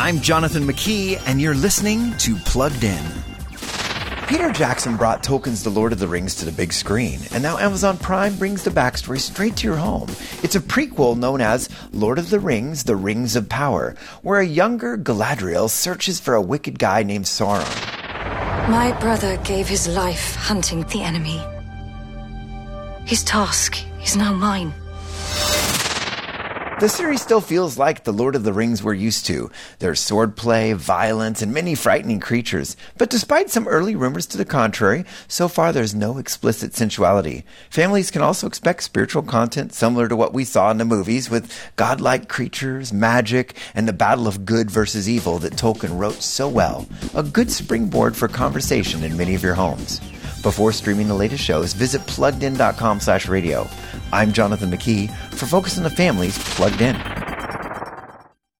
I'm Jonathan McKee, and you're listening to Plugged In. Peter Jackson brought Tolkien's The Lord of the Rings to the big screen, and now Amazon Prime brings the backstory straight to your home. It's a prequel known as Lord of the Rings The Rings of Power, where a younger Galadriel searches for a wicked guy named Sauron. My brother gave his life hunting the enemy. His task is now mine. The series still feels like the Lord of the Rings we're used to. There's swordplay, violence, and many frightening creatures. But despite some early rumors to the contrary, so far there's no explicit sensuality. Families can also expect spiritual content similar to what we saw in the movies with godlike creatures, magic, and the battle of good versus evil that Tolkien wrote so well. A good springboard for conversation in many of your homes. Before streaming the latest shows, visit pluggedin.com slash radio. I'm Jonathan McKee for Focus on the Family's Plugged In.